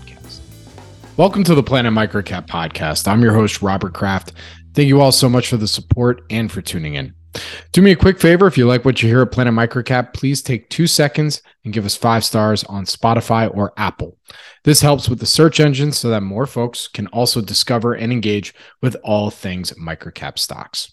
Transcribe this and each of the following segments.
podcast. Welcome to the Planet Microcap podcast. I'm your host, Robert Kraft. Thank you all so much for the support and for tuning in. Do me a quick favor if you like what you hear at Planet Microcap, please take two seconds and give us five stars on Spotify or Apple. This helps with the search engine so that more folks can also discover and engage with all things microcap stocks.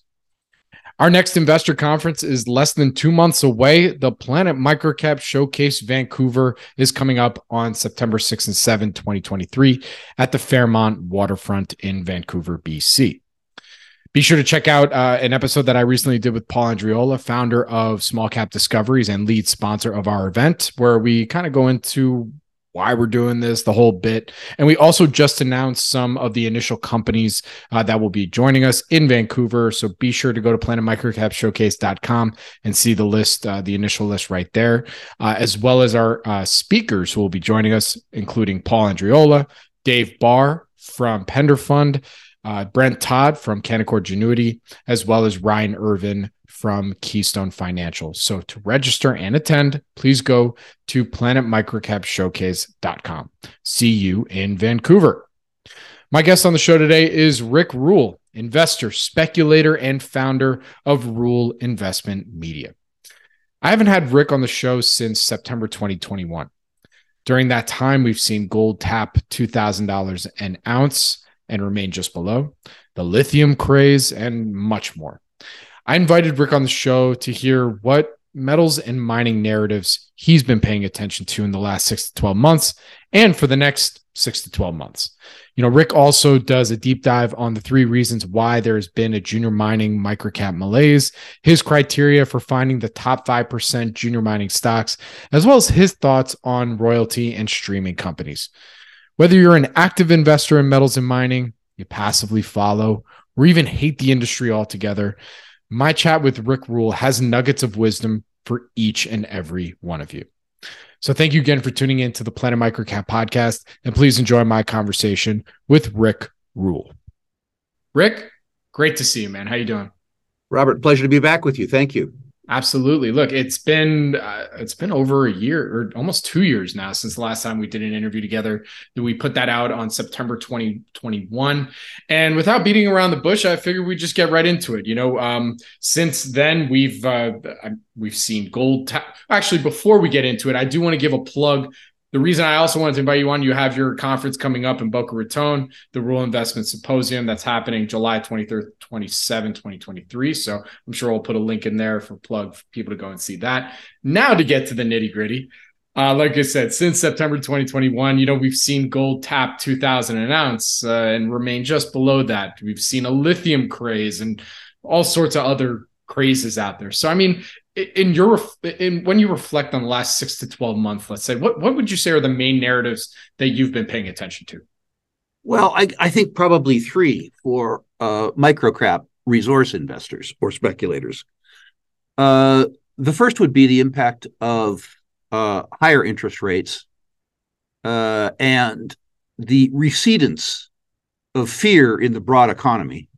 Our next investor conference is less than two months away. The Planet Microcap Showcase Vancouver is coming up on September 6 and 7, 2023, at the Fairmont Waterfront in Vancouver, BC. Be sure to check out uh, an episode that I recently did with Paul Andreola, founder of Small Cap Discoveries and lead sponsor of our event, where we kind of go into why we're doing this, the whole bit. And we also just announced some of the initial companies uh, that will be joining us in Vancouver. So be sure to go to planetmicrocapshowcase.com and see the list, uh, the initial list right there, uh, as well as our uh, speakers who will be joining us, including Paul Andreola, Dave Barr from Pender Fund, uh, Brent Todd from Canaccord Genuity, as well as Ryan Irvin from Keystone Financial. So to register and attend, please go to planetmicrocapshowcase.com. See you in Vancouver. My guest on the show today is Rick Rule, investor, speculator, and founder of Rule Investment Media. I haven't had Rick on the show since September 2021. During that time, we've seen gold tap $2,000 an ounce and remain just below, the lithium craze, and much more. I invited Rick on the show to hear what metals and mining narratives he's been paying attention to in the last six to 12 months and for the next six to 12 months. You know, Rick also does a deep dive on the three reasons why there's been a junior mining microcap malaise, his criteria for finding the top 5% junior mining stocks, as well as his thoughts on royalty and streaming companies. Whether you're an active investor in metals and mining, you passively follow, or even hate the industry altogether, my chat with Rick Rule has nuggets of wisdom for each and every one of you. So thank you again for tuning in to the Planet Microcap podcast, and please enjoy my conversation with Rick Rule. Rick, great to see you, man. How you doing? Robert, pleasure to be back with you. Thank you. Absolutely. Look, it's been uh, it's been over a year or almost 2 years now since the last time we did an interview together. We put that out on September 2021. And without beating around the bush, I figured we'd just get right into it. You know, um, since then we've uh, we've seen gold ta- actually before we get into it, I do want to give a plug the reason I also wanted to invite you on, you have your conference coming up in Boca Raton, the Rule Investment Symposium that's happening July 23rd, 27, 2023. So I'm sure we'll put a link in there for plug for people to go and see that. Now to get to the nitty gritty. Uh, like I said, since September 2021, you know, we've seen gold tap 2000 an ounce uh, and remain just below that. We've seen a lithium craze and all sorts of other crazes out there. So, I mean, in your in when you reflect on the last six to 12 months let's say what what would you say are the main narratives that you've been paying attention to? Well i, I think probably three for uh, microcap resource investors or speculators. Uh, the first would be the impact of uh, higher interest rates uh, and the recedence of fear in the broad economy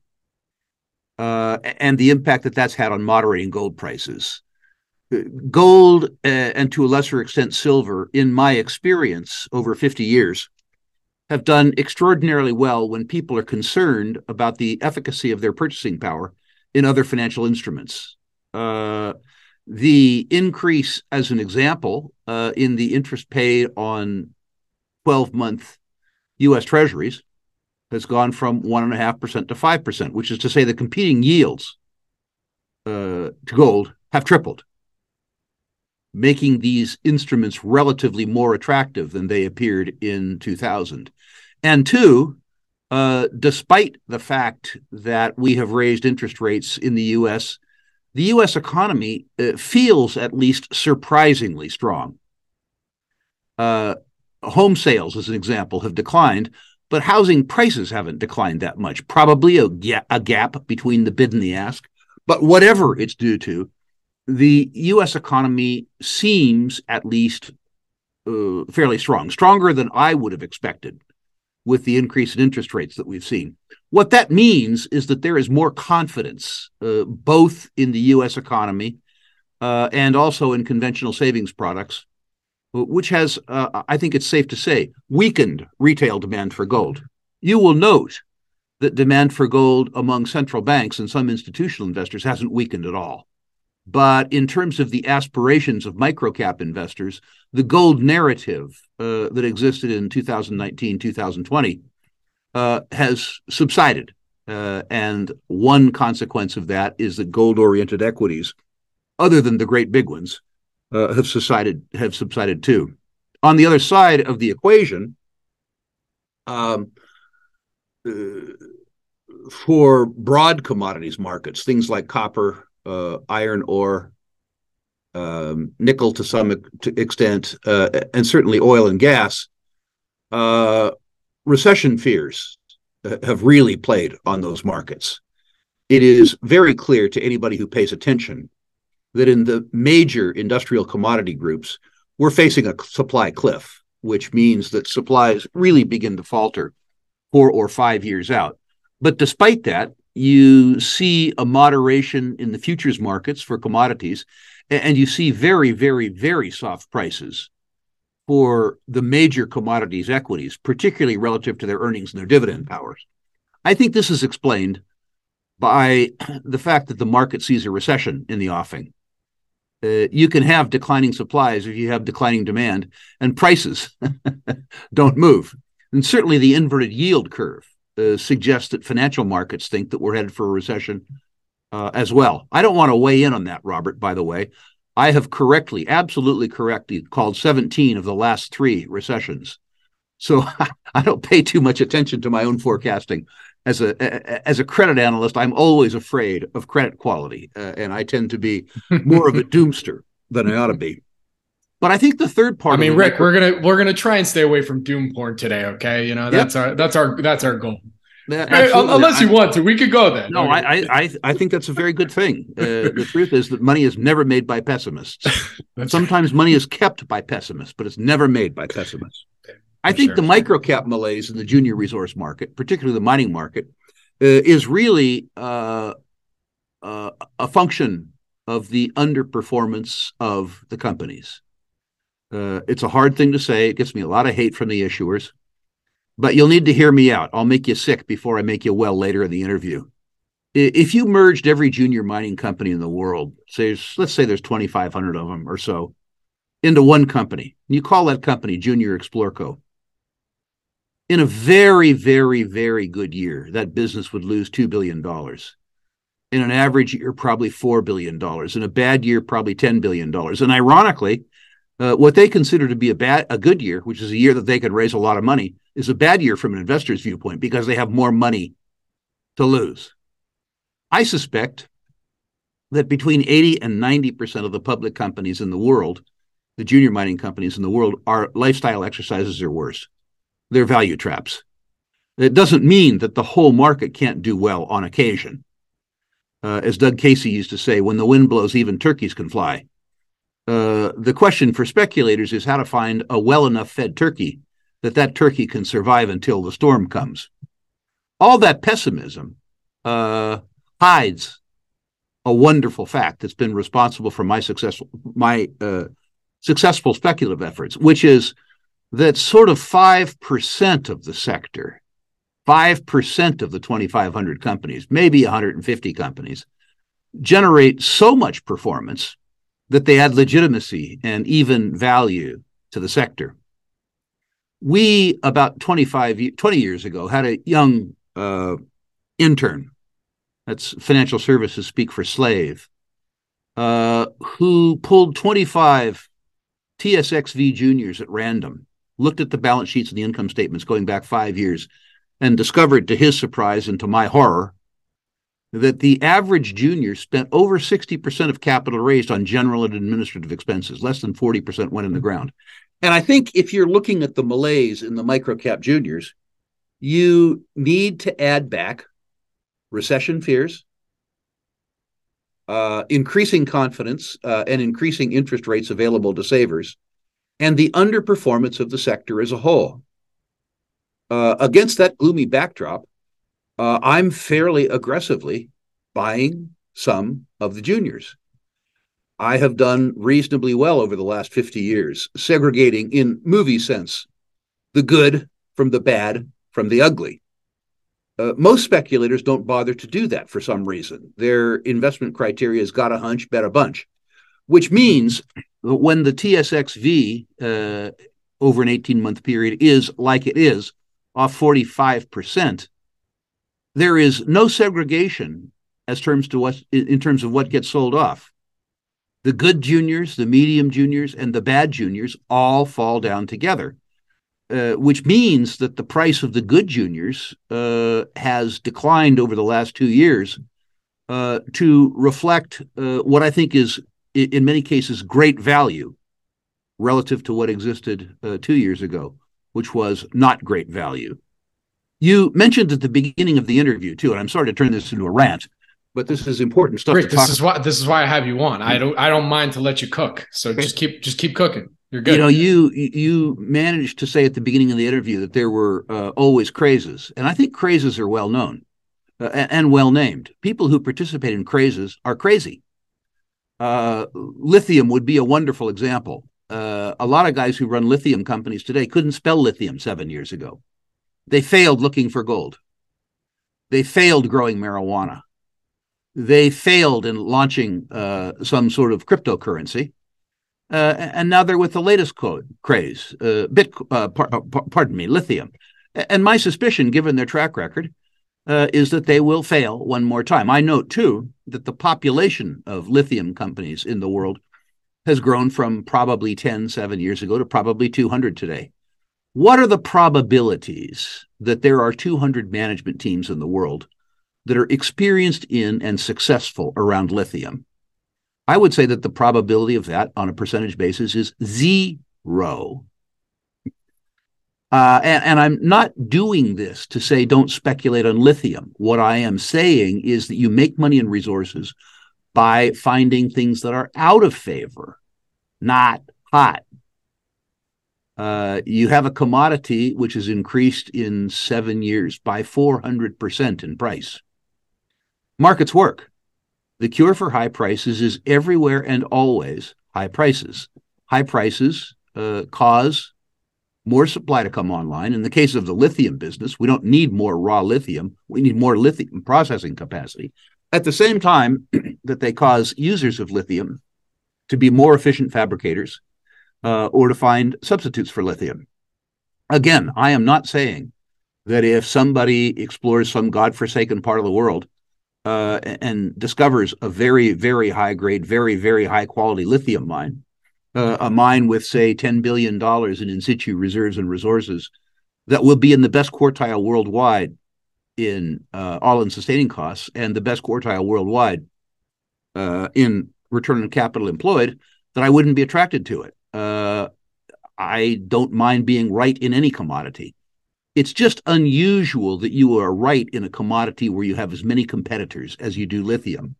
uh, and the impact that that's had on moderating gold prices gold uh, and to a lesser extent silver, in my experience over 50 years, have done extraordinarily well when people are concerned about the efficacy of their purchasing power in other financial instruments. Uh, the increase, as an example, uh, in the interest paid on 12 month U.S. Treasuries has gone from 1.5% to 5%, which is to say the competing yields uh, to gold have tripled, making these instruments relatively more attractive than they appeared in 2000. And two, uh, despite the fact that we have raised interest rates in the U.S., the U.S. economy uh, feels at least surprisingly strong. Uh, home sales, as an example, have declined, but housing prices haven't declined that much. Probably a, a gap between the bid and the ask. But whatever it's due to, the U.S. economy seems at least uh, fairly strong, stronger than I would have expected with the increase in interest rates that we've seen. What that means is that there is more confidence, uh, both in the U.S. economy uh, and also in conventional savings products, which has, uh, I think it's safe to say, weakened retail demand for gold. You will note that demand for gold among central banks and some institutional investors hasn't weakened at all. But in terms of the aspirations of microcap investors, the gold narrative uh, that existed in 2019, 2020 uh, has subsided. Uh, and one consequence of that is that gold oriented equities, other than the great big ones, uh, have subsided have subsided too. On the other side of the equation, um, uh, for broad commodities markets, things like copper, iron ore, um, nickel to some extent, uh, and certainly oil and gas, uh, recession fears have really played on those markets. It is very clear to anybody who pays attention that in the major industrial commodity groups, we're facing a supply cliff, which means that supplies really begin to falter four or five years out. But despite that, you see a moderation in the futures markets for commodities, and you see very, very, very soft prices for the major commodities equities, particularly relative to their earnings and their dividend powers. I think this is explained by the fact that the market sees a recession in the offing uh, you can have declining supplies if you have declining demand and prices don't move. And certainly the inverted yield curve uh, suggests that financial markets think that we're headed for a recession uh, as well. I don't want to weigh in on that, Robert, by the way. I have correctly, absolutely correctly called 17 of the last three recessions. So I don't pay too much attention to my own forecasting as a as a credit analyst, I'm always afraid of credit quality, uh, and I tend to be more of a doomster than I ought to be. But I think the third part. I mean, Rick, we're gonna we're gonna try and stay away from doom porn today. Okay, you know that's yep. our that's our that's our goal. Unless you I, want to, we could go there. No, okay. I, I I think that's a very good thing. Uh, the truth is that money is never made by pessimists. Sometimes money is kept by pessimists, but it's never made by pessimists. I think sure. the microcap malaise in the junior resource market, particularly the mining market, uh, is really uh, uh, a function of the underperformance of the companies. Uh, it's a hard thing to say. It gets me a lot of hate from the issuers, but you'll need to hear me out. I'll make you sick before I make you well later in the interview. If you merged every junior mining company in the world, say, let's say there's 2,500 of them or so, into one company, you call that company Junior Explorco, in a very, very, very good year, that business would lose $2 billion. In an average year, probably $4 billion. In a bad year, probably $10 billion. And ironically, uh, what they consider to be a bad, a good year, which is a year that they could raise a lot of money, is a bad year from an investor's viewpoint because they have more money to lose. I suspect that between 80 and 90% of the public companies in the world, the junior mining companies in the world, are lifestyle exercises or worse they're value traps. It doesn't mean that the whole market can't do well on occasion. Uh, as Doug Casey used to say, when the wind blows, even turkeys can fly. Uh, the question for speculators is how to find a well enough fed turkey that that turkey can survive until the storm comes. All that pessimism uh, hides a wonderful fact that's been responsible for my successful my uh, successful speculative efforts, which is that sort of 5% of the sector, 5% of the 2,500 companies, maybe 150 companies, generate so much performance that they add legitimacy and even value to the sector. we about 25 20 years ago had a young uh, intern that's financial services speak for slave uh, who pulled 25 tsxv juniors at random looked at the balance sheets and the income statements going back five years and discovered to his surprise and to my horror that the average junior spent over 60% of capital raised on general and administrative expenses. Less than 40% went in the ground. And I think if you're looking at the malaise in the microcap juniors, you need to add back recession fears, uh, increasing confidence, uh, and increasing interest rates available to savers, and the underperformance of the sector as a whole. Uh, against that gloomy backdrop, uh, I'm fairly aggressively buying some of the juniors. I have done reasonably well over the last 50 years, segregating in movie sense the good from the bad from the ugly. Uh, most speculators don't bother to do that for some reason. Their investment criteria has got a hunch, bet a bunch, which means that when the TSXV uh, over an 18 month period is like it is, off 45%, there is no segregation as terms to what in terms of what gets sold off the good juniors, the medium juniors, and the bad juniors all fall down together, uh, which means that the price of the good juniors uh, has declined over the last two years uh, to reflect uh, what I think is, in many cases, great value relative to what existed uh, two years ago, which was not great value. You mentioned at the beginning of the interview, too, and I'm sorry to turn this into a rant but this is important stuff. Great. this is why this is why I have you on. I don't I don't mind to let you cook. So just keep just keep cooking. You're good. You know, you you managed to say at the beginning of the interview that there were uh, always crazes, and I think crazes are well known uh, and well named. People who participate in crazes are crazy. Uh, lithium would be a wonderful example. Uh, a lot of guys who run lithium companies today couldn't spell lithium seven years ago. They failed looking for gold. They failed growing marijuana they failed in launching uh, some sort of cryptocurrency. Uh, and now they're with the latest code craze, uh, bit, uh, par- uh, pardon me, lithium. And my suspicion, given their track record, uh, is that they will fail one more time. I note too that the population of lithium companies in the world has grown from probably 10, seven years ago to probably 200 today. What are the probabilities that there are 200 management teams in the world that are experienced in and successful around lithium. I would say that the probability of that on a percentage basis is zero. Uh, and, and, I'm not doing this to say don't speculate on lithium. What I am saying is that you make money and resources by finding things that are out of favor, not hot. Uh, you have a commodity which has increased in seven years by 400% in price. Markets work. The cure for high prices is everywhere and always high prices. High prices uh, cause more supply to come online. In the case of the lithium business, we don't need more raw lithium. We need more lithium processing capacity. At the same time that they cause users of lithium to be more efficient fabricators uh, or to find substitutes for lithium. Again, I am not saying that if somebody explores some godforsaken part of the world uh, and discovers a very, very high grade, very, very high quality lithium mine, uh, a mine with, say, $10 billion in in situ reserves and resources that will be in the best quartile worldwide in uh, all in sustaining costs and the best quartile worldwide uh, in return on capital employed, that I wouldn't be attracted to it. Uh, I don't mind being right in any commodity it's just unusual that you are right in a commodity where you have as many competitors as you do lithium,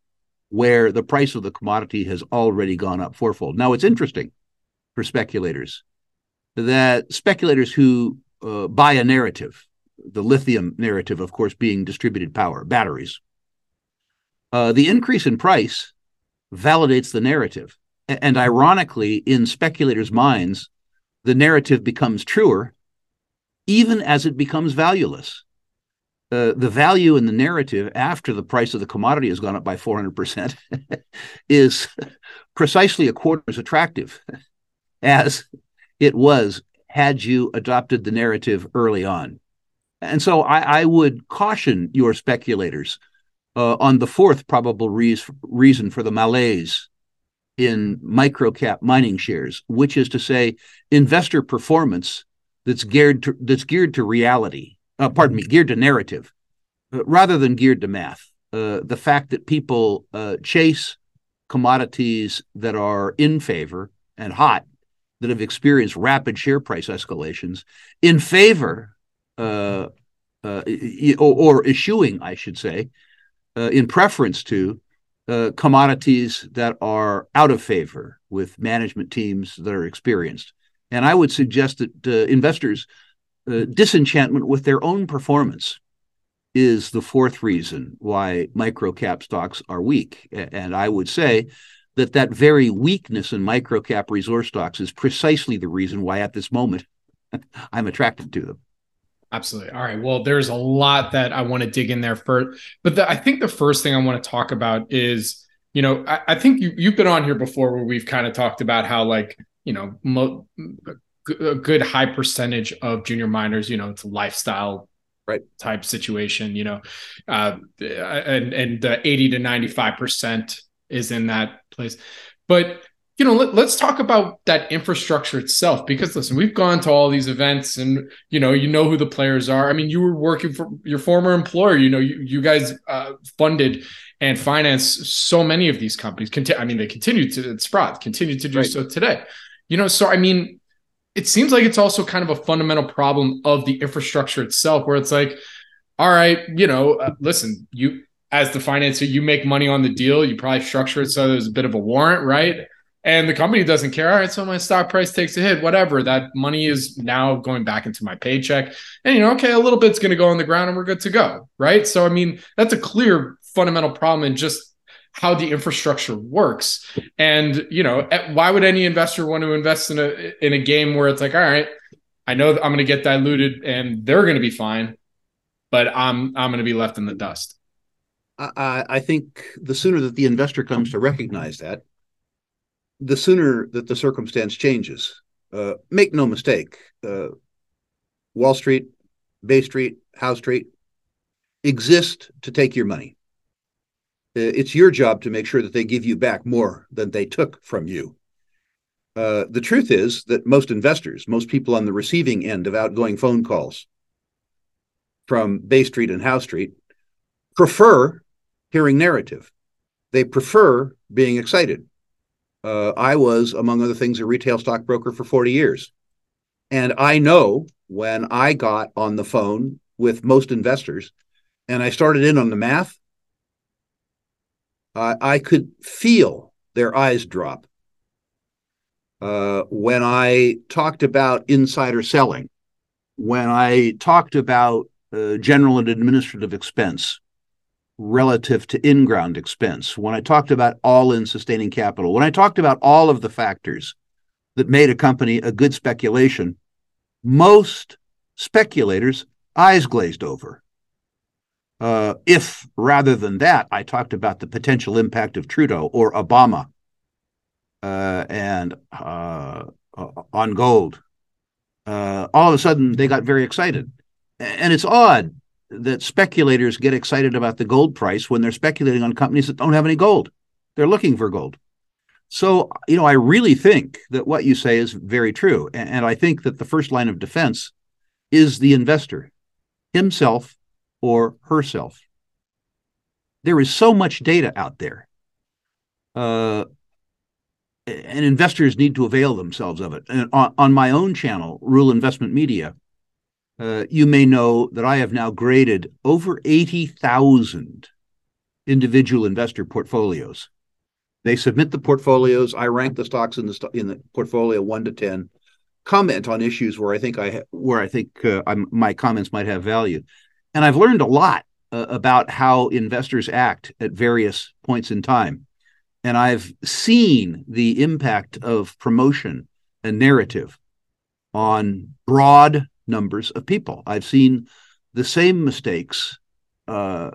where the price of the commodity has already gone up fourfold. Now, it's interesting for speculators that speculators who uh, buy a narrative, the lithium narrative, of course, being distributed power, batteries, uh, the increase in price validates the narrative. And ironically, in speculators' minds, the narrative becomes truer even as it becomes valueless. Uh, the value in the narrative after the price of the commodity has gone up by 400% is precisely a quarter as attractive as it was had you adopted the narrative early on. And so I, I would caution your speculators uh, on the fourth probable re- reason for the malaise in microcap mining shares, which is to say, investor performance that's geared to, that's geared to reality. Uh, pardon me, geared to narrative, uh, rather than geared to math. Uh, the fact that people uh, chase commodities that are in favor and hot, that have experienced rapid share price escalations, in favor uh, uh, or, or, eschewing, I should say, in preference to uh, commodities that are out of favor with management teams that are experienced. And I would suggest that uh, investors' uh, disenchantment with their own performance is the fourth reason why microcap stocks are weak. And I would say that that very weakness in microcap resource stocks is precisely the reason why, at this moment, I'm attracted to them. Absolutely. All right. Well, there's a lot that I want to dig in there first, but the, I think the first thing I want to talk about is, you know, I, I think you you've been on here before where we've kind of talked about how like you know mo- a good high percentage of junior miners, you know, it's a lifestyle right type situation, you know, uh, and and the eighty to ninety five percent is in that place, but you know, let, us talk about that infrastructure itself because listen, we've gone to all these events and you know, you know who the players are. I mean, you were working for your former employer, you know, you, you guys uh, funded and financed so many of these companies. Conti- I mean, they continue to Sprott continue to do right. so today. You know, so I mean, it seems like it's also kind of a fundamental problem of the infrastructure itself, where it's like, all right, you know, uh, listen, you as the financier, you make money on the deal. You probably structure it so there's a bit of a warrant, right? And the company doesn't care. All right, so my stock price takes a hit, whatever. That money is now going back into my paycheck. And you know, okay, a little bit's going to go on the ground and we're good to go, right? So I mean, that's a clear fundamental problem in just how the infrastructure works. And you know, why would any investor want to invest in a in a game where it's like, all right, I know I'm going to get diluted and they're going to be fine, but I'm I'm going to be left in the dust. I, I think the sooner that the investor comes to recognize that, the sooner that the circumstance changes. Uh, make no mistake, uh, Wall Street, Bay Street, Howe Street exist to take your money. It's your job to make sure that they give you back more than they took from you. Uh, the truth is that most investors, most people on the receiving end of outgoing phone calls from Bay Street and Howe Street, prefer hearing narrative. They prefer being excited uh, I was, among other things, a retail stockbroker for 40 years. And I know when I got on the phone with most investors and I started in on the math, I could feel their eyes drop. Uh, when I talked about insider selling, when I talked about uh, general and administrative expense, relative to in ground expense, when I talked about all in sustaining capital, when I talked about all of the factors that made a company a good speculation, most speculators' eyes glazed over. Uh, if rather than that, I talked about the potential impact of Trudeau or Obama uh, and uh, on gold, uh, all of a sudden they got very excited. And it's odd that speculators get excited about the gold price when they're speculating on companies that don't have any gold. They're looking for gold. So, you know, I really think that what you say is very true. And I think that the first line of defense is the investor, himself or herself. There is so much data out there. Uh, and investors need to avail themselves of it. And on, on my own channel, Rule Investment Media, uh, you may know that I have now graded over 80,000 individual investor portfolios. They submit the portfolios. I rank the stocks in the st- in the portfolio one to ten. Comment on issues where I think I ha- where I think uh, my comments might have value, and I've learned a lot uh, about how investors act at various points in time, and I've seen the impact of promotion and narrative on broad numbers of people. I've seen the same mistakes uh,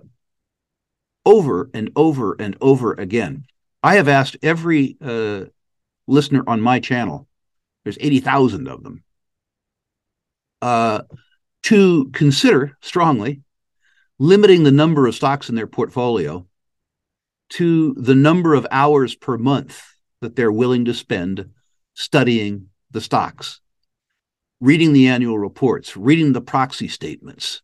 over and over and over again. I have asked every uh, listener on my channel, there's 80,000 of them. uh, to consider strongly limiting the number of stocks in their portfolio to the number of hours per month that they're willing to spend studying the stocks, reading the annual reports, reading the proxy statements,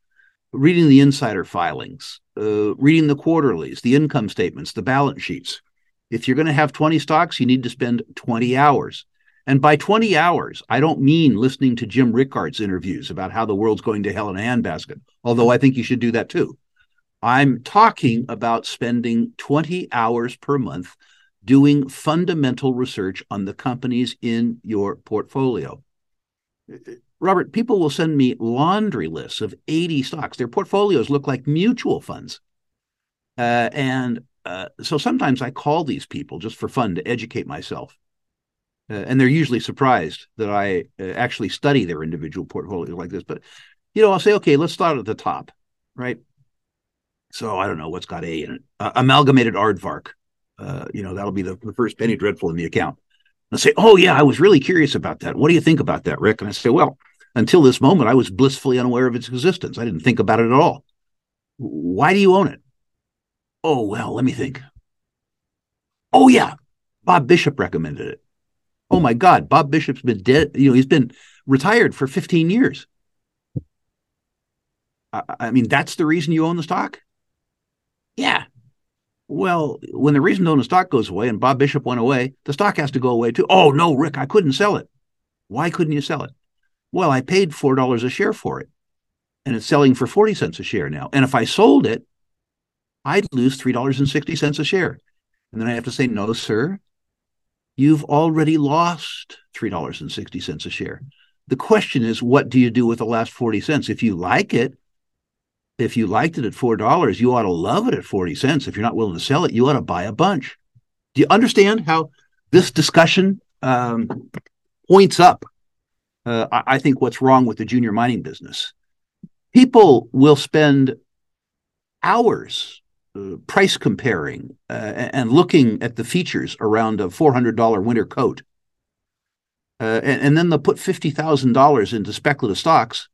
reading the insider filings, uh, reading the quarterlies, the income statements, the balance sheets. If you're going to have 20 stocks, you need to spend 20 hours. And by 20 hours, I don't mean listening to Jim Rickards interviews about how the world's going to hell in a handbasket, although I think you should do that too. I'm talking about spending 20 hours per month doing fundamental research on the companies in your portfolio. Robert, people will send me laundry lists of 80 stocks. Their portfolios look like mutual funds. Uh, and uh, so sometimes I call these people just for fun to educate myself. Uh, and they're usually surprised that I uh, actually study their individual portfolios like this. But, you know, I'll say, okay, let's start at the top, right? So I don't know what's got A in it. Amalgamated aardvark. Uh, you know, that'll be the, the first penny dreadful in the account. They'll say, oh, yeah, I was really curious about that. What do you think about that, Rick? And I say, well, until this moment, I was blissfully unaware of its existence. I didn't think about it at all. Why do you own it? Oh, well, let me think. Oh, yeah, Bob Bishop recommended it. Oh, my God, Bob Bishop's been dead. You know, he's been retired for 15 years. I, I mean, that's the reason you own the stock? Yeah. Well, when the reason to own the stock goes away and Bob Bishop went away, the stock has to go away too. Oh, no, Rick, I couldn't sell it. Why couldn't you sell it? Well, I paid $4 a share for it and it's selling for 40 cents a share now. And if I sold it, I'd lose $3.60 a share. And then I have to say, no, sir, you've already lost $3.60 a share. The question is, what do you do with the last 40 cents? If you like it, if you liked it at $4, you ought to love it at 40 cents. If you're not willing to sell it, you ought to buy a bunch. Do you understand how this discussion um, points up uh, I, I think what's wrong with the junior mining business. People will spend hours uh, price comparing uh, and looking at the features around a $400 winter coat. Uh, and, and, then they'll put $50,000 into speculative stocks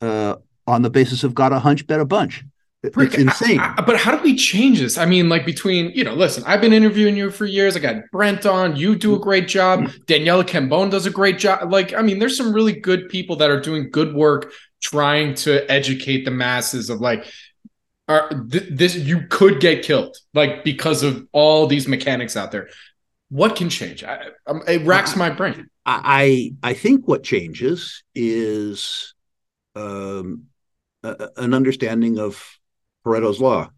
uh, on the basis of got a hunch, bet a bunch. Rick, it's insane. I, I, but how do we change this? I mean, like between, you know, listen, I've been interviewing you for years. I got Brent on. You do a great job. Daniela Cambone does a great job. Like, I mean, there's some really good people that are doing good work trying to educate the masses of like, are th- this you could get killed like because of all these mechanics out there. What can change? I, um, it racks my brain. I I think what changes is um, an understanding of Pareto's law.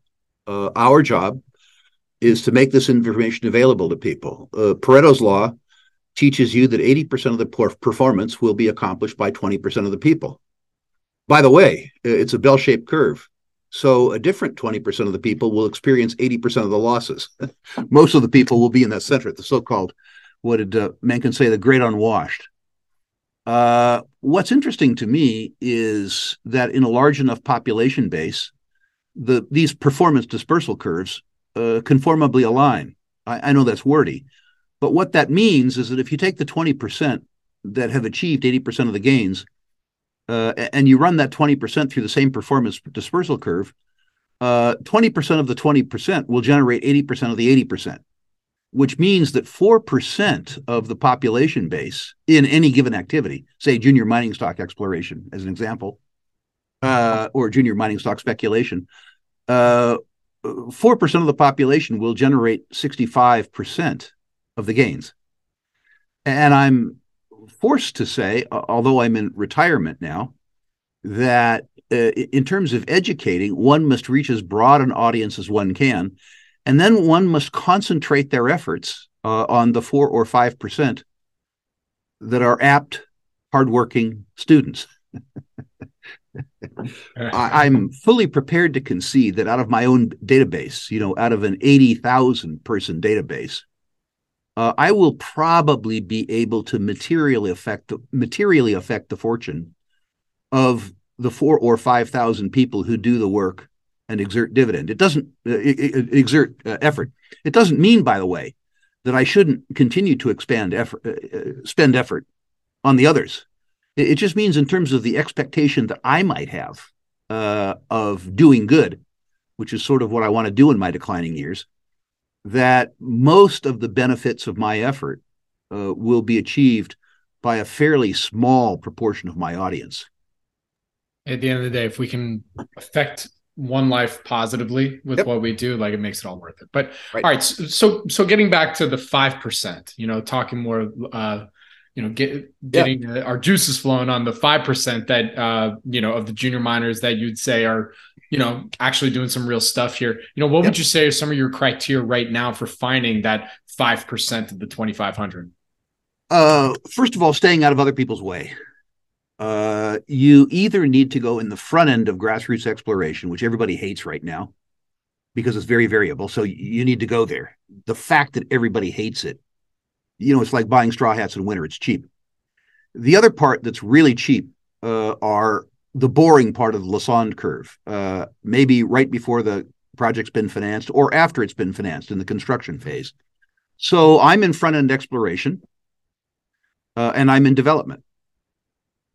Uh, our job is to make this information available to people. Uh, Pareto's law teaches you that 80% of the performance will be accomplished by 20% of the people. By the way, it's a bell shaped curve. So a different 20% of the people will experience 80% of the losses. Most of the people will be in that center, the so called, what did uh, Mencken say, the great unwashed. Uh, what's interesting to me is that in a large enough population base, the these performance dispersal curves uh, conformably align. I, I know that's wordy, but what that means is that if you take the 20% that have achieved 80% of the gains uh, and you run that 20% through the same performance dispersal curve, uh, 20% of the 20% will generate 80% of the 80%, which means that 4% of the population base in any given activity, say junior mining stock exploration as an example, uh, or junior mining stock speculation, uh, 4% of the population will generate 65% of the gains. And I'm forced to say, although I'm in retirement now, that uh, in terms of educating, one must reach as broad an audience as one can. And then one must concentrate their efforts uh, on the four or 5% that are apt, hardworking students. I, am fully prepared to concede that out of my own database, you know, out of an 80,000 person database, uh, I will probably be able to materially affect materially affect the fortune of the four or five thousand people who do the work and exert dividend. It doesn't uh, exert uh, effort. It doesn't mean, by the way, that I shouldn't continue to expand effort, uh, uh, spend effort on the others It, it just means, in terms of the expectation that I might have uh, of doing good, which is sort of what I want to do in my declining years, that most of the benefits of my effort uh, will be achieved by a fairly small proportion of my audience. At the end of the day, if we can affect one life positively with yep. what we do, like it makes it all worth it. But right. all right, so so getting back to the five percent, you know, talking more, uh, you know, get getting yep. our juices flowing on the five percent that uh, you know of the junior miners that you'd say are, you know, actually doing some real stuff here. You know, what yep. would you say are some of your criteria right now for finding that five percent of the twenty five hundred? Uh, first of all, staying out of other people's way. Uh, you either need to go in the front end of grassroots exploration, which everybody hates right now because it's very variable. So you need to go there. The fact that everybody hates it, you know, it's like buying straw hats in winter, it's cheap. The other part that's really cheap uh, are the boring part of the Lassonde curve, uh, maybe right before the project's been financed or after it's been financed in the construction phase. So I'm in front end exploration uh, and I'm in development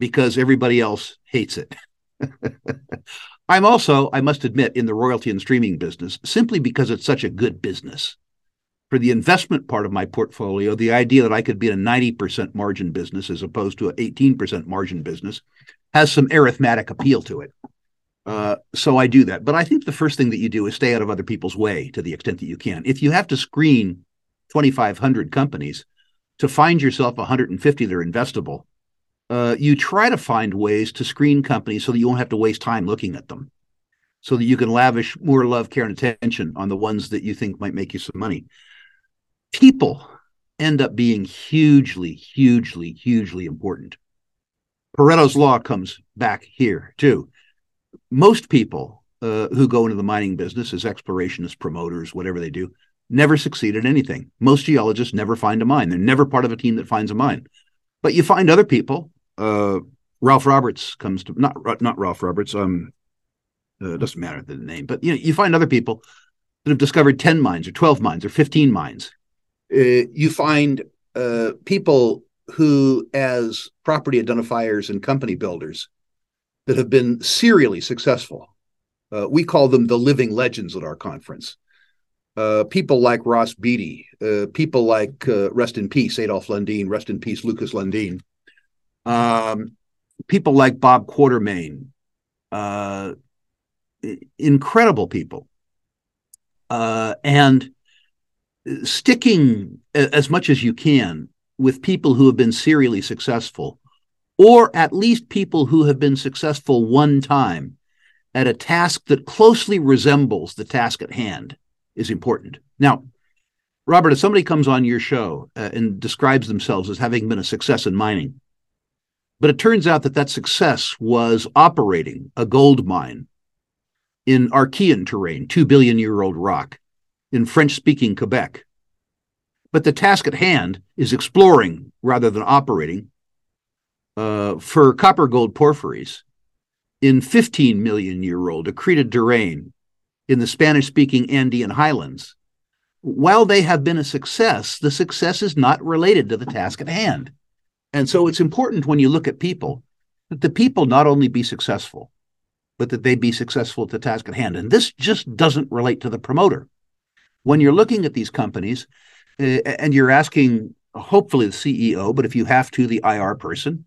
because everybody else hates it. I'm also, I must admit, in the royalty and streaming business simply because it's such a good business. For the investment part of my portfolio, the idea that I could be in a 90% margin business as opposed to an 18% margin business has some arithmetic appeal to it. Uh, so I do that. But I think the first thing that you do is stay out of other people's way to the extent that you can. If you have to screen 2,500 companies to find yourself 150 that are investable, uh, you try to find ways to screen companies so that you won't have to waste time looking at them, so that you can lavish more love, care, and attention on the ones that you think might make you some money. People end up being hugely, hugely, hugely important. Pareto's law comes back here too. Most people uh, who go into the mining business as explorationists, promoters, whatever they do, never succeed at anything. Most geologists never find a mine. They're never part of a team that finds a mine. But you find other people uh, Ralph Roberts comes to not not Ralph Roberts. Um, uh, doesn't matter the name, but you know you find other people that have discovered ten mines or twelve mines or fifteen mines. Uh, you find uh, people who, as property identifiers and company builders, that have been serially successful. Uh, we call them the living legends at our conference. Uh, people like Ross Beaty, uh, people like uh, rest in peace Adolf Lundin, rest in peace Lukas Lundin, um, people like Bob Quartermain, uh, incredible people, uh, and sticking as much as you can with people who have been serially successful, or at least people who have been successful one time at a task that closely resembles the task at hand is important. Now, Robert, if somebody comes on your show uh, and describes themselves as having been a success in mining, but it turns out that that success was operating a gold mine in Archean terrain, two billion year old rock, in French speaking Quebec. But the task at hand is exploring rather than operating uh, for copper gold porphyries in 15 million year old accreted terrain in the Spanish speaking Andean highlands. While they have been a success, the success is not related to the task at hand. And so it's important when you look at people that the people not only be successful, but that they be successful at the task at hand. And this just doesn't relate to the promoter. When you're looking at these companies uh, and you're asking, hopefully, the CEO, but if you have to, the IR person,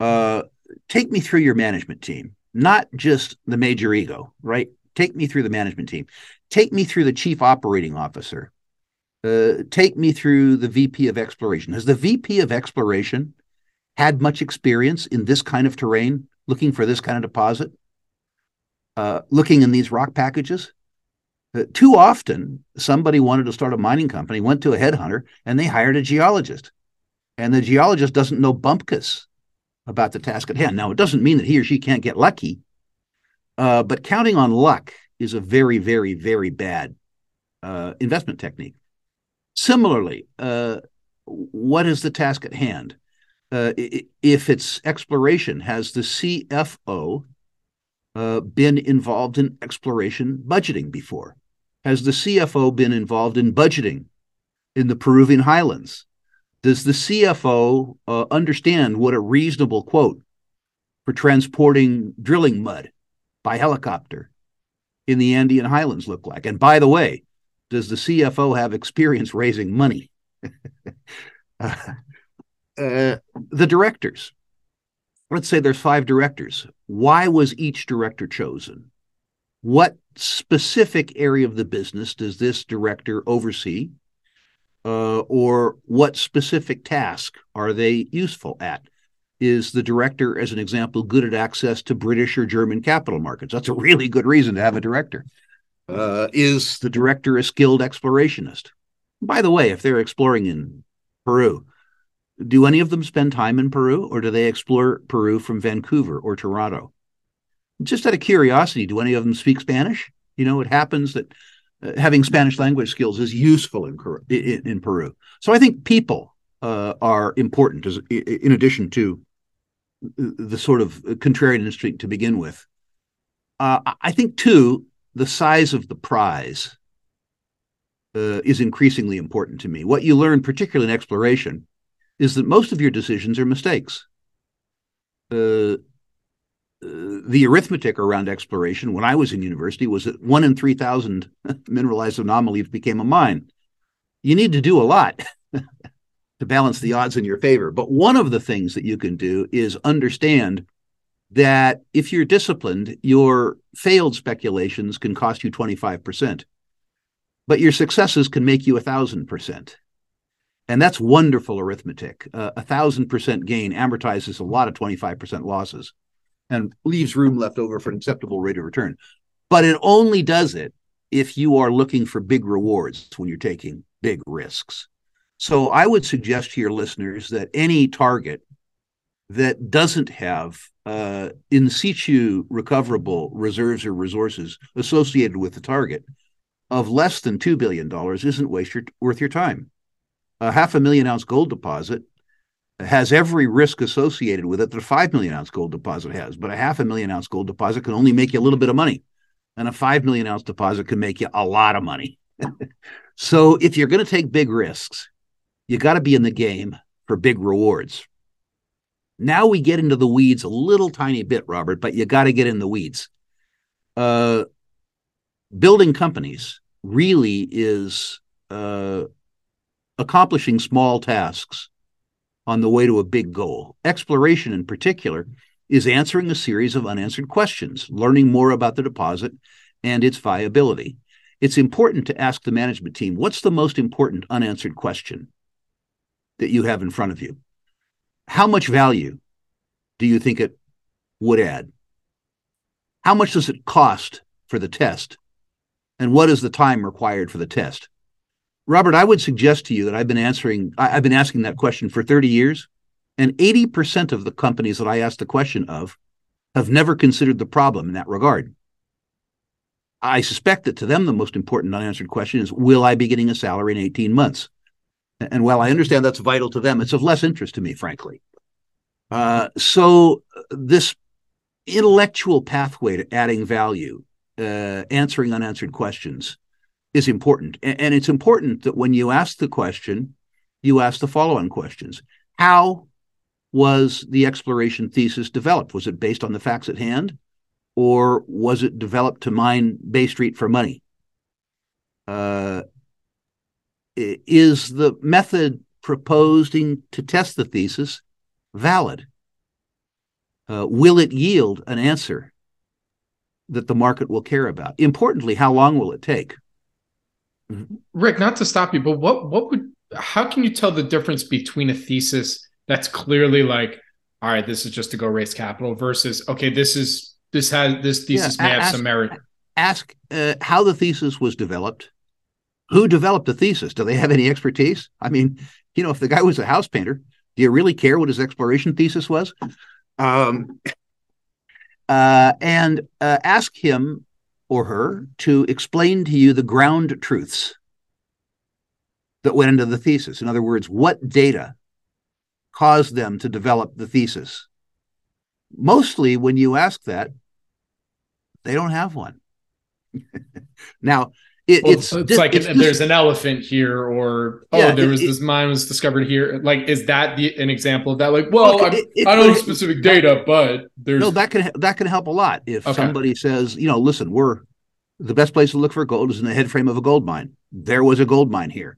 uh, take me through your management team, not just the major ego, right? Take me through the management team. Take me through the chief operating officer. Uh, take me through the VP of exploration. Has the VP of exploration had much experience in this kind of terrain, looking for this kind of deposit, uh, looking in these rock packages? Uh, too often, somebody wanted to start a mining company, went to a headhunter, and they hired a geologist. And the geologist doesn't know bumpkus about the task at hand. Now, it doesn't mean that he or she can't get lucky, uh, but counting on luck is a very, very, very bad uh, investment technique. Similarly, uh, what is the task at hand? Uh, if it's exploration, has the CFO uh, been involved in exploration budgeting before? Has the CFO been involved in budgeting in the Peruvian highlands? Does the CFO uh, understand what a reasonable quote for transporting drilling mud by helicopter in the Andean highlands look like? And by the way, does the CFO have experience raising money? uh, uh, the directors. Let's say there's five directors. Why was each director chosen? What specific area of the business does this director oversee? Uh, or what specific task are they useful at? Is the director, as an example, good at access to British or German capital markets? That's a really good reason to have a director. Uh, is the director a skilled explorationist? By the way, if they're exploring in Peru, do any of them spend time in Peru or do they explore Peru from Vancouver or Toronto? Just out of curiosity, do any of them speak Spanish? You know, it happens that uh, having Spanish language skills is useful in, in, in Peru. So I think people uh, are important as, in addition to the sort of contrarian instinct to begin with. Uh, I think, too, the size of the prize uh, is increasingly important to me. What you learn, particularly in exploration, is that most of your decisions are mistakes. Uh, the arithmetic around exploration when I was in university was that one in 3,000 mineralized anomalies became a mine. You need to do a lot to balance the odds in your favor. But one of the things that you can do is understand that if you're disciplined, your failed speculations can cost you 25%, but your successes can make you a 1,000%. And that's wonderful arithmetic. A thousand percent gain amortizes a lot of 25% losses and leaves room left over for an acceptable rate of return. But it only does it if you are looking for big rewards when you're taking big risks. So I would suggest to your listeners that any target that doesn't have uh, in situ recoverable reserves or resources associated with the target of less than $2 billion isn't waste your, worth your time. A half a million ounce gold deposit has every risk associated with it that a five million ounce gold deposit has. But a half a million ounce gold deposit can only make you a little bit of money, and a five million ounce deposit can make you a lot of money. so if you're going to take big risks, you got to be in the game for big rewards. Now we get into the weeds a little tiny bit, Robert, but you got to get in the weeds. Uh, building companies really is uh, accomplishing small tasks on the way to a big goal. Exploration, in particular, is answering a series of unanswered questions, learning more about the deposit and its viability. It's important to ask the management team what's the most important unanswered question that you have in front of you? How much value do you think it would add? How much does it cost for the test? And what is the time required for the test? Robert, I would suggest to you that I've been answering, I've been asking that question for 30 years, and 80% of the companies that I asked the question of have never considered the problem in that regard. I suspect that to them, the most important unanswered question is Will I be getting a salary in 18 months? And while I understand that's vital to them, it's of less interest to me, frankly. Uh, so, this intellectual pathway to adding value, uh, answering unanswered questions, is important. And it's important that when you ask the question, you ask the follow on questions. How was the exploration thesis developed? Was it based on the facts at hand? Or was it developed to mine Bay Street for money? Uh, is the method proposing to test the thesis valid? Uh, will it yield an answer that the market will care about? Importantly, how long will it take? Rick, not to stop you, but what what would how can you tell the difference between a thesis that's clearly like, all right, this is just to go raise capital versus okay, this is this has this thesis yeah, may ask, have some merit. Ask uh, how the thesis was developed. Who developed the thesis? Do they have any expertise? I mean, you know, if the guy was a house painter, do you really care what his exploration thesis was? Um, uh, and uh, ask him or her to explain to you the ground truths that went into the thesis. In other words, what data caused them to develop the thesis? Mostly, when you ask that, they don't have one. now, It, well, it's, it's, like it's there's an elephant here, or oh, yeah, there was it, this mine was discovered here. Like, is that the, an example of that? Like, well, I, I don't know specific data, but there's no that can that can help a lot. If okay. somebody says, you know, listen, we're the best place to look for gold is in the head frame of a gold mine. There was a gold mine here.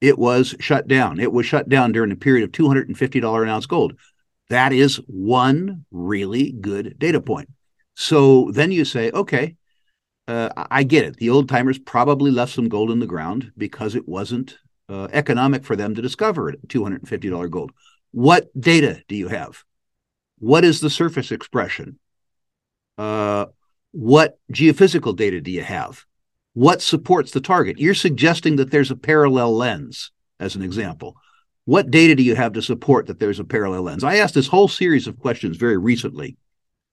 It was shut down. It was shut down during a period of two hundred and fifty dollar an ounce gold. That is one really good data point. So then you say, okay, uh, I get it. The old timers probably left some gold in the ground because it wasn't uh, economic for them to discover it $250 gold. What data do you have? What is the surface expression? Uh, what geophysical data do you have? What supports the target? You're suggesting that there's a parallel lens, as an example. What data do you have to support that there's a parallel lens? I asked this whole series of questions very recently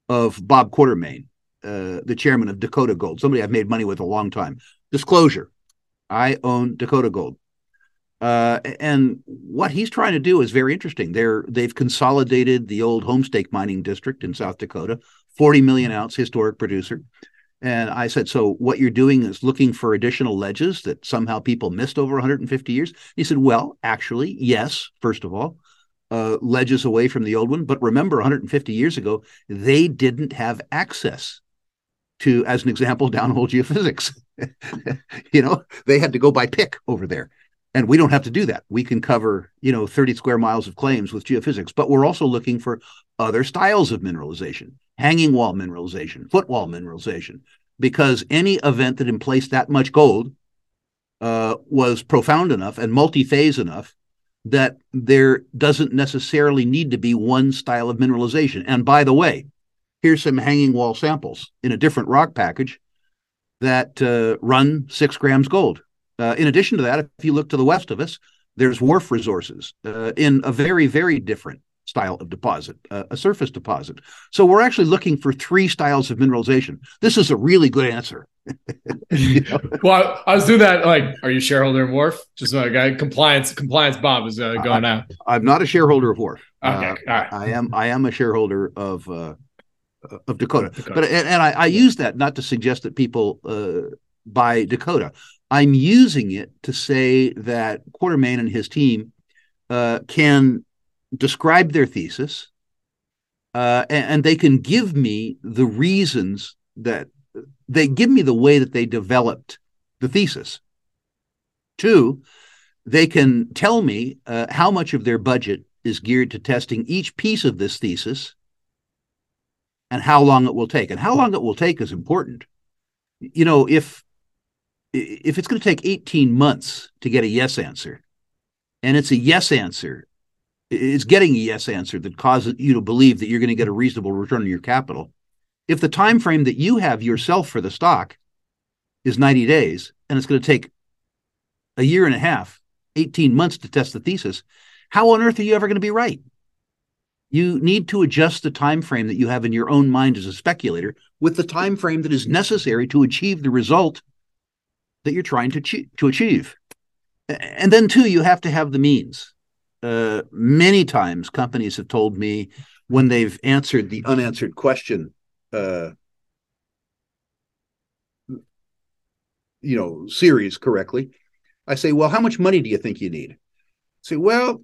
of Bob Quartermain, uh, the chairman of Dakota Gold, somebody I've made money with a long time. Disclosure I own Dakota Gold. Uh, and what he's trying to do is very interesting. They're they've consolidated the old Homestake mining district in South Dakota, 40 million ounce historic producer. And I said, so what you're doing is looking for additional ledges that somehow people missed over 150 years. He said, well, actually, yes. First of all, uh, ledges away from the old one, but remember, 150 years ago, they didn't have access to, as an example, downhole geophysics. you know, they had to go by pick over there. And we don't have to do that. We can cover, you know, 30 square miles of claims with geophysics, but we're also looking for other styles of mineralization, hanging wall mineralization, footwall mineralization, because any event that emplaced that much gold uh, was profound enough and multi-phase enough that there doesn't necessarily need to be one style of mineralization. And by the way, here's some hanging wall samples in a different rock package that uh, run six grams gold. Uh, in addition to that, if you look to the west of us, there's wharf resources uh, in a very, very different style of deposit, uh, a surface deposit. So we're actually looking for three styles of mineralization. This is a really good answer. you know? well, I was doing that. Like, are you a shareholder in Wharf? Just a guy compliance. Compliance. Bob is uh, going out. I'm not a shareholder of Wharf. Okay, uh, I am. I am a shareholder of uh, of Dakota. Dakota. But and, and I, I, use that not to suggest that people uh, buy Dakota. I'm using it to say that Quartermain and his team uh, can describe their thesis, uh, and, and, they can give me the reasons that they give me the way that they developed the thesis. Two, they can tell me uh, how much of their budget is geared to testing each piece of this thesis and how long it will take. And how long it will take is important. You know, if if it's going to take 18 months to get a yes answer, and it's a yes answer, it's getting a yes answer that causes you to believe that you're going to get a reasonable return on your capital. If the time frame that you have yourself for the stock is 90 days and it's going to take a year and a half, 18 months to test the thesis, how on earth are you ever going to be right? You need to adjust the time frame that you have in your own mind as a speculator with the time frame that is necessary to achieve the result that you're trying to, to achieve. And then too you have to have the means. Uh, many times companies have told me when they've answered the unanswered question uh, you know series correctly i say well how much money do you think you need? I say well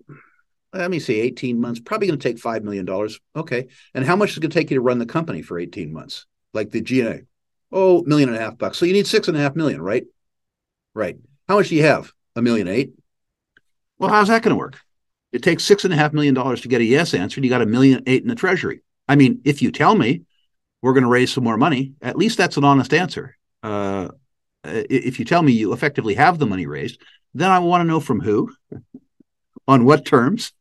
let me see, 18 months, probably going to take $5 million. Okay. And how much is it going to take you to run the company for 18 months? Like the G&A? Oh, million and a half bucks. So you need six and a half million, right? Right. How much do you have? A million eight? Well, how's that going to work? It takes six and a half million dollars to get a yes answer, and you got a million eight in the treasury. I mean, if you tell me we're going to raise some more money, at least that's an honest answer. Uh, if you tell me you effectively have the money raised, then I want to know from who, on what terms,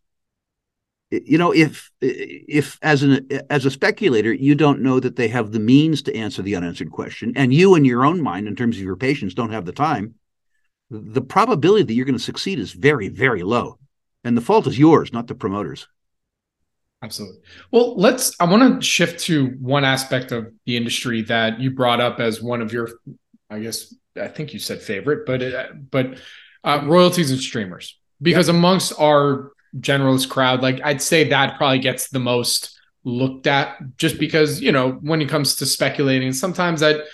you know if if as an as a speculator you don't know that they have the means to answer the unanswered question and you in your own mind in terms of your patience don't have the time the probability that you're going to succeed is very very low. And the fault is yours not the promoters. Absolutely. Well let's i want to shift to one aspect of the industry that you brought up as one of your i guess i think you said favorite but uh, but uh, royalties and streamers. Because amongst our generalist crowd, like I'd say that probably gets the most looked at just because, you know, when it comes to speculating, sometimes that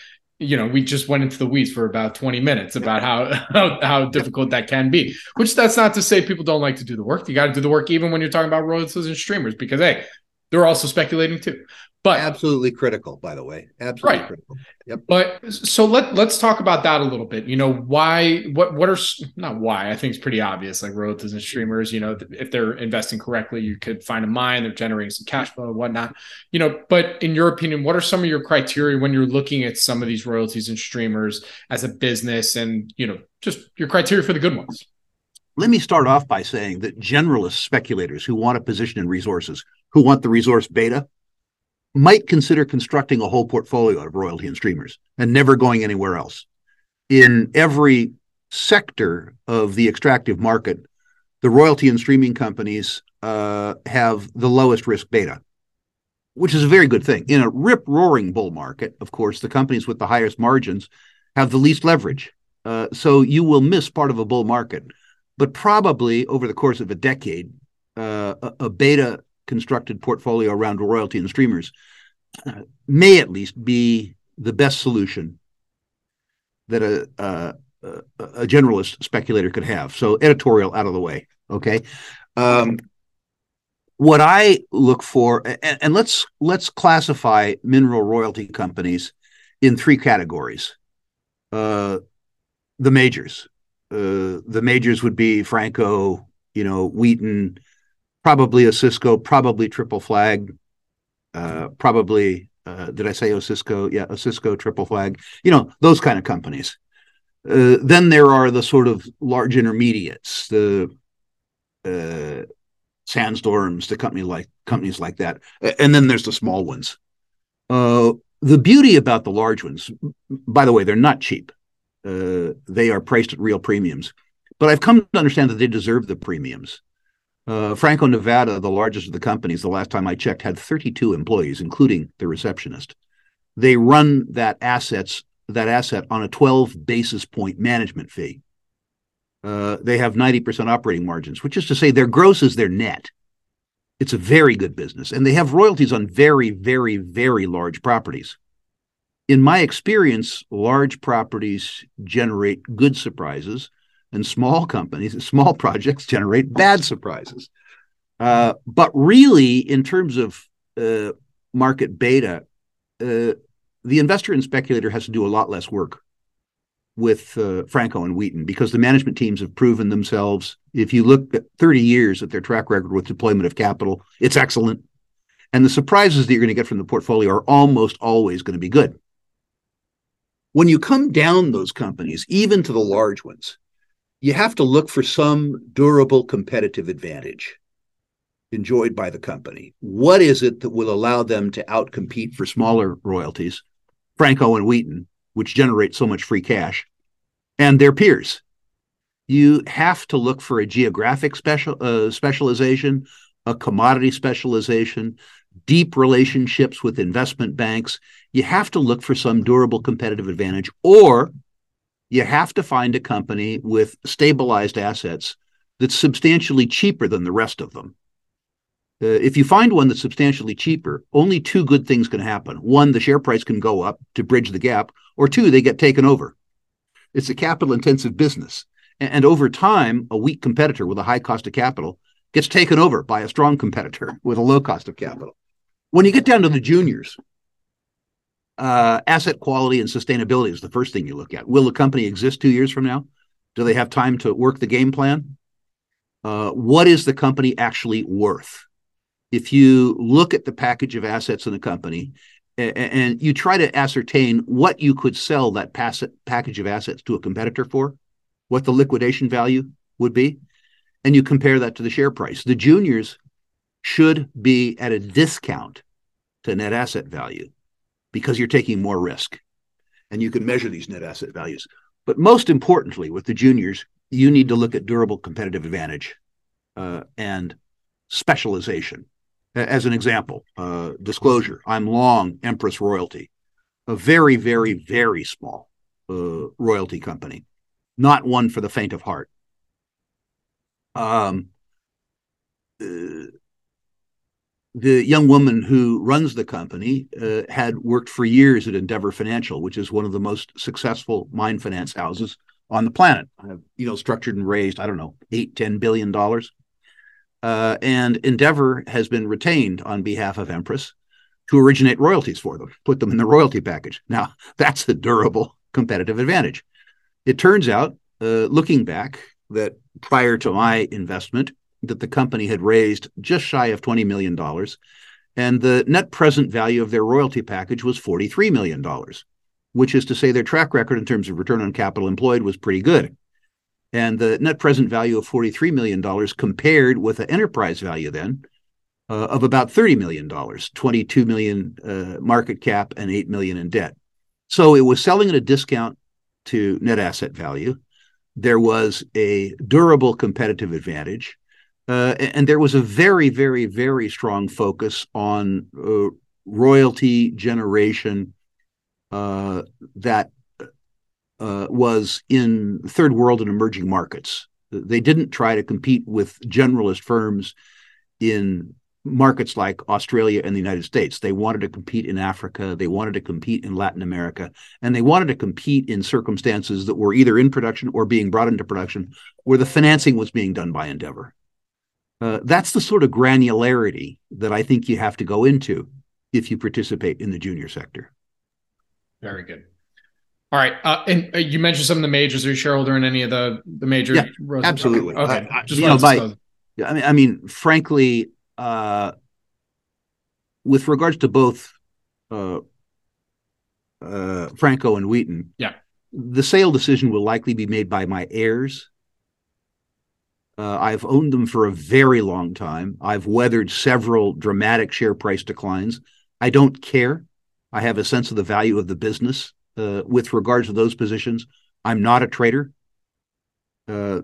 you know, we just went into the weeds for about 20 minutes about how, how, how difficult that can be. Which that's not to say people don't like to do the work. You got to do the work even when you're talking about royalties and streamers because hey, they're also speculating too. But absolutely critical, by the way. Absolutely right. critical. Yep. But so let let's talk about that a little bit. You know, why what what are not why, I think it's pretty obvious, like royalties and streamers, you know, if they're investing correctly, you could find a mine, they're generating some cash flow and whatnot. You know, but in your opinion, what are some of your criteria when you're looking at some of these royalties and streamers as a business and you know, just your criteria for the good ones? Let me start off by saying that generalist speculators who want a position in resources, who want the resource beta, might consider constructing a whole portfolio of royalty and streamers and never going anywhere else. In every sector of the extractive market, the royalty and streaming companies uh, have the lowest risk beta, which is a very good thing. In a rip roaring bull market, of course, the companies with the highest margins have the least leverage. Uh, so you will miss part of a bull market. But probably over the course of a decade, uh, a, a beta constructed portfolio around royalty and streamers uh, may at least be the best solution that a, a, a generalist speculator could have. So editorial out of the way. Okay. Um, what I look for, and, and, let's let's classify mineral royalty companies in three categories. Uh, the majors, uh, the majors would be Franco, you know, Wheaton, probably Osisko, probably Triple Flag, uh, probably uh, did I say Osisko? Yeah, Osisko, Triple Flag. You know those kind of companies. Uh, then there are the sort of large intermediates, the uh, Sandstorms, the company like companies like that, and then there's the small ones. Uh, the beauty about the large ones, by the way, they're not cheap. Uh, they are priced at real premiums, but I've come to understand that they deserve the premiums. Uh, Franco Nevada, the largest of the companies, the last time I checked, had 32 employees, including the receptionist. They run that assets that asset on a 12 basis point management fee. Uh, they have 90% operating margins, which is to say their gross is their net. It's a very good business, and they have royalties on very, very, very large properties. In my experience, large properties generate good surprises and small companies, small projects generate bad surprises. Uh, but really, in terms of uh, market beta, uh, the investor and speculator has to do a lot less work with uh, Franco and Wheaton because the management teams have proven themselves. If you look at 30 years at their track record with deployment of capital, it's excellent. And the surprises that you're going to get from the portfolio are almost always going to be good. When you come down those companies, even to the large ones, you have to look for some durable competitive advantage enjoyed by the company. What is it that will allow them to outcompete for smaller royalties, Franco and Wheaton, which generate so much free cash, and their peers? You have to look for a geographic special uh, specialization, a commodity specialization, deep relationships with investment banks. You have to look for some durable competitive advantage, or you have to find a company with stabilized assets that's substantially cheaper than the rest of them. Uh, if you find one that's substantially cheaper, only two good things can happen. One, the share price can go up to bridge the gap, or two, they get taken over. It's a capital intensive business. And, and over time, a weak competitor with a high cost of capital gets taken over by a strong competitor with a low cost of capital. When you get down to the juniors, uh, asset quality and sustainability is the first thing you look at. Will the company exist two years from now? Do they have time to work the game plan? Uh, what is the company actually worth? If you look at the package of assets in the company and, and you try to ascertain what you could sell that pass- package of assets to a competitor for, what the liquidation value would be, and you compare that to the share price, the juniors should be at a discount to net asset value because you're taking more risk and you can measure these net asset values. But most importantly, with the juniors, you need to look at durable competitive advantage uh, and specialization. As an example, uh, disclosure I'm long Empress Royalty, a very, very, very small uh, royalty company, not one for the faint of heart. Um, uh, the young woman who runs the company uh, had worked for years at Endeavour Financial, which is one of the most successful mine finance houses on the planet. You know, structured and raised, I don't know, eight, ten billion dollars. Uh, and Endeavour has been retained on behalf of Empress to originate royalties for them, put them in the royalty package. Now, that's a durable competitive advantage. It turns out, uh, looking back, that prior to my investment, that the company had raised just shy of $20 million, and the net present value of their royalty package was $43 million, which is to say their track record in terms of return on capital employed was pretty good. And the net present value of $43 million compared with the enterprise value then uh, of about $30 million, 22 million uh, market cap and 8 million in debt. So it was selling at a discount to net asset value. There was a durable competitive advantage. Uh, and there was a very, very, very strong focus on uh, royalty generation uh, that uh, was in third world and emerging markets. They didn't try to compete with generalist firms in markets like Australia and the United States. They wanted to compete in Africa, they wanted to compete in Latin America, and they wanted to compete in circumstances that were either in production or being brought into production where the financing was being done by Endeavour. Uh, that's the sort of granularity that I think you have to go into if you participate in the junior sector. Very good. All right, uh, and uh, you mentioned some of the majors. Are you shareholder in any of the the major? Yeah, absolutely. Okay, okay. just you know, by, I mean, I mean, frankly, uh, with regards to both uh, uh, Franco and Wheaton, yeah, the sale decision will likely be made by my heirs uh, I've owned them for a very long time. I've weathered several dramatic share price declines. I don't care. I have a sense of the value of the business. Uh, with regards to those positions, I'm not a trader. Uh,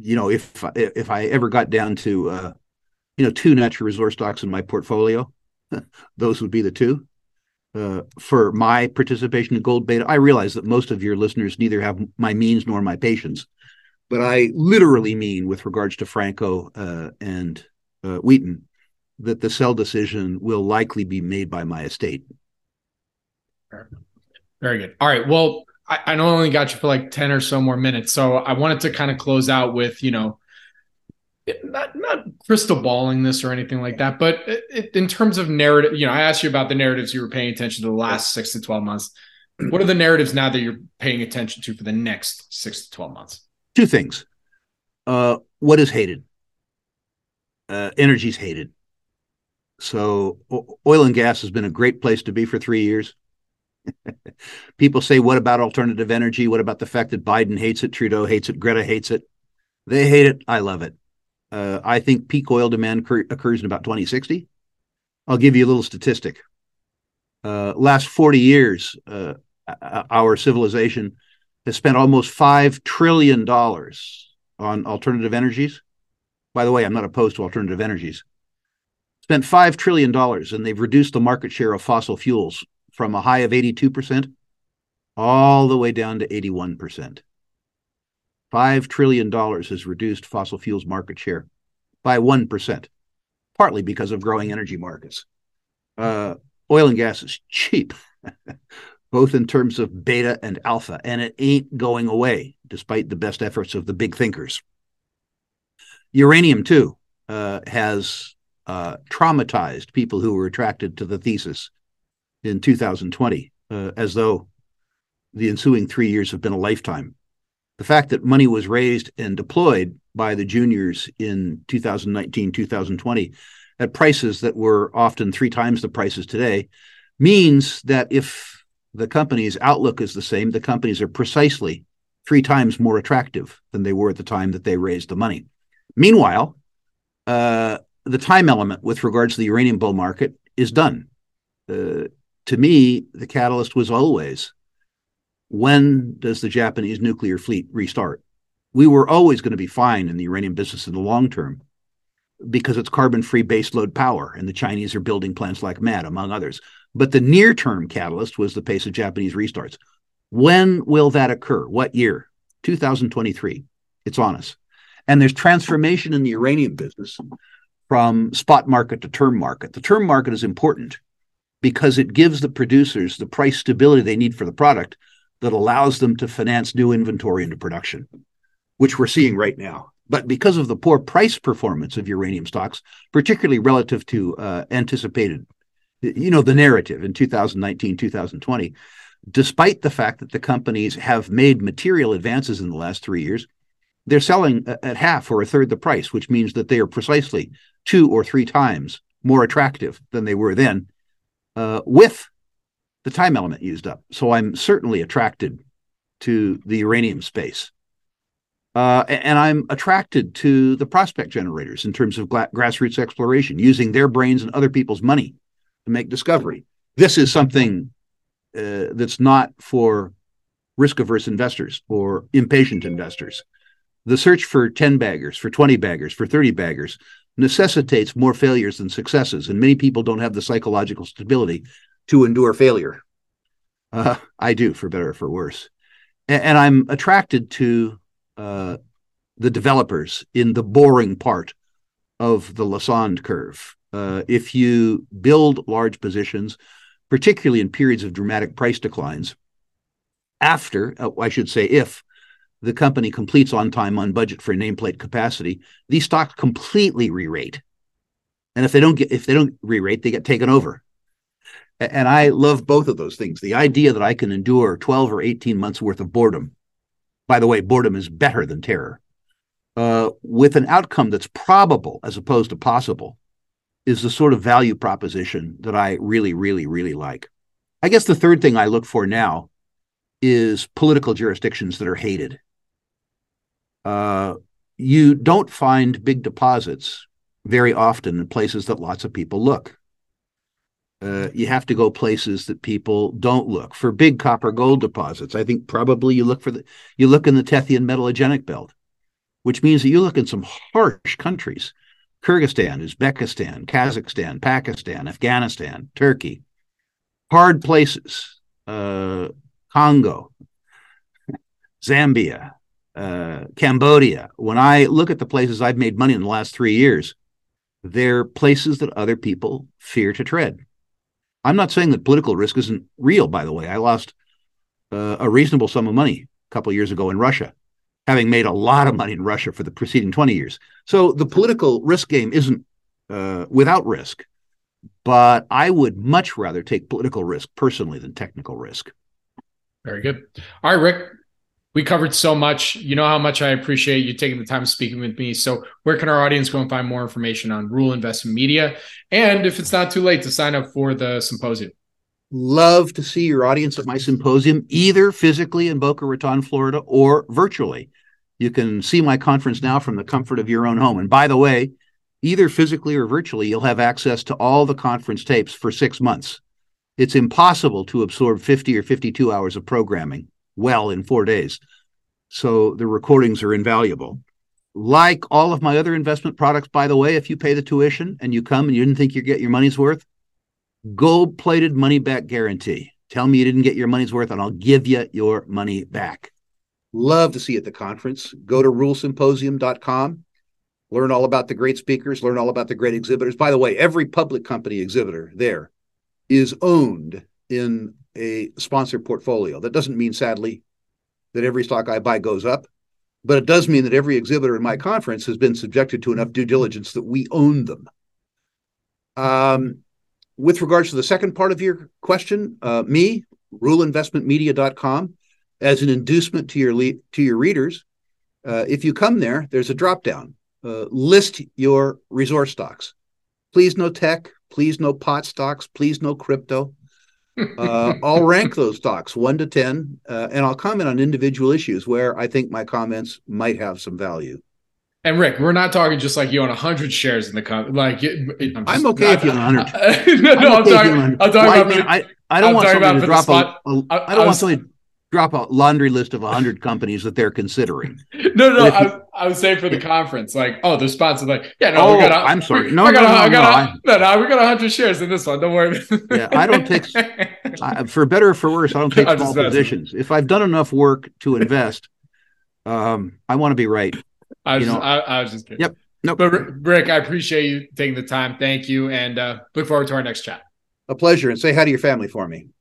you know, if if I ever got down to uh, you know two natural resource stocks in my portfolio, those would be the two. Uh, for my participation in gold beta, I realize that most of your listeners neither have my means nor my patience but I literally mean with regards to Franco uh, and uh, Wheaton that the sell decision will likely be made by my estate. Very good. All right. Well, I, I only got you for like 10 or so more minutes. So I wanted to kind of close out with, you know, not not crystal balling this or anything like that, but it, in terms of narrative, you know, I asked you about the narratives you were paying attention to the last six to 12 months. What are the narratives now that you're paying attention to for the next six to 12 months? Two things. Uh, what is hated? Uh, is hated. So o- oil and gas has been a great place to be for three years. People say, what about alternative energy? What about the fact that Biden hates it, Trudeau hates it, Greta hates it? They hate it. I love it. Uh, I think peak oil demand cur- occurs in about 2060. I'll give you a little statistic. Uh, last 40 years, uh, our civilization has spent almost $5 trillion on alternative energies. By the way, I'm not opposed to alternative energies. Spent $5 trillion and they've reduced the market share of fossil fuels from a high of 82% all the way down to 81%. $5 trillion has reduced fossil fuels market share by 1%, partly because of growing energy markets. Uh, oil and gas is cheap. both in terms of beta and alpha, and it ain't going away despite the best efforts of the big thinkers. Uranium, too, uh, has uh, traumatized people who were attracted to the thesis in 2020, uh, as though the ensuing three years have been a lifetime. The fact that money was raised and deployed by the juniors in 2019, 2020 at prices that were often three times the prices today means that if the company's outlook is the same. The companies are precisely three times more attractive than they were at the time that they raised the money. Meanwhile, uh, the time element with regards to the uranium bull market is done. Uh, to me, the catalyst was always when does the Japanese nuclear fleet restart? We were always going to be fine in the uranium business in the long term because it's carbon free baseload power, and the Chinese are building plants like mad, among others. But the near term catalyst was the pace of Japanese restarts. When will that occur? What year? 2023. It's on us. And there's transformation in the uranium business from spot market to term market. The term market is important because it gives the producers the price stability they need for the product that allows them to finance new inventory into production, which we're seeing right now. But because of the poor price performance of uranium stocks, particularly relative to uh, anticipated, you know, the narrative in 2019, 2020, despite the fact that the companies have made material advances in the last three years, they're selling at half or a third the price, which means that they are precisely two or three times more attractive than they were then uh, with the time element used up. So I'm certainly attracted to the uranium space. Uh, and I'm attracted to the prospect generators in terms of gra- grassroots exploration, using their brains and other people's money to make discovery. This is something uh, that's not for risk averse investors or impatient investors. The search for 10 baggers, for 20 baggers, for 30 baggers necessitates more failures than successes. And many people don't have the psychological stability to endure failure. Uh, I do, for better or for worse. And, and I'm attracted to uh, the developers in the boring part of the Lassonde curve. Uh, if you build large positions, particularly in periods of dramatic price declines, after, uh, I should say, if the company completes on time, on budget for a nameplate capacity, these stocks completely re-rate. And if they don't get if they don't re-rate, they get taken over. And I love both of those things. The idea that I can endure 12 or 18 months worth of boredom. By the way, boredom is better than terror. Uh, with an outcome that's probable as opposed to possible is the sort of value proposition that I really, really, really like. I guess the third thing I look for now is political jurisdictions that are hated. Uh, you don't find big deposits very often in places that lots of people look. Uh, you have to go places that people don't look for big copper gold deposits. I think probably you look for the you look in the Tethyan metallogenic belt, which means that you look in some harsh countries: Kyrgyzstan, Uzbekistan, Kazakhstan, Pakistan, Afghanistan, Turkey. Hard places. Uh, Congo, Zambia, uh, Cambodia, when I look at the places I've made money in the last three years, they're places that other people fear to tread. I'm not saying that political risk isn't real, by the way. I lost uh, a reasonable sum of money a couple of years ago in Russia, having made a lot of money in Russia for the preceding 20 years. So the political risk game isn't uh, without risk, but I would much rather take political risk personally than technical risk. Very good. All right, Rick, we covered so much. You know how much I appreciate you taking the time speaking with me. So, where can our audience go and find more information on Rule Investment Media? And if it's not too late to sign up for the symposium. Love to see your audience at my symposium, either physically in Boca Raton, Florida, or virtually. You can see my conference now from the comfort of your own home. And by the way, either physically or virtually, you'll have access to all the conference tapes for six months. It's impossible to absorb 50 or 52 hours of programming well in four days. So the recordings are invaluable. Like all of my other investment products, by the way, if you pay the tuition and you come and you didn't think you get your money's worth, gold plated money back guarantee. Tell me you didn't get your money's worth and I'll give you your money back. Love to see you at the conference. Go to rulesymposium.com. Learn all about the great speakers, learn all about the great exhibitors. By the way, every public company exhibitor there is owned in a sponsor portfolio. That doesn't mean, sadly, that every stock I buy goes up, but it does mean that every exhibitor in my conference has been subjected to enough due diligence that we own them. Um, with regards to the second part of your question, uh, me, ruleinvestmentmedia.com, as an inducement to your le- to your readers, uh, if you come there, there's a drop down. Uh, list your resource stocks. Please no tech, please no pot stocks, please no crypto. Uh, I'll rank those stocks one to 10, uh, and I'll comment on individual issues where I think my comments might have some value. And Rick, we're not talking just like you own 100 shares in the company. Like, it, I'm, I'm, okay not, if you own 100. no, no, I'm, okay talking, I'm talking well, about. I, mean, I, I don't I'm want somebody to drop a, a. I don't want somebody drop a laundry list of 100 companies that they're considering. No, no, I, I, was saying for the conference, like, oh, the spots are like, yeah, no, oh, we got. A, I'm sorry, no, no, got, no, I got, no, no, no, we got 100 shares in this one. Don't worry. yeah, I don't take, I, for better or for worse, I don't take small positions. If I've done enough work to invest, um, I want to be right. I was, you know, just, I, I was just kidding. Yep. No, nope. but Rick, I appreciate you taking the time. Thank you, and uh, look forward to our next chat. A pleasure, and say hi to your family for me.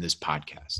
in this podcast.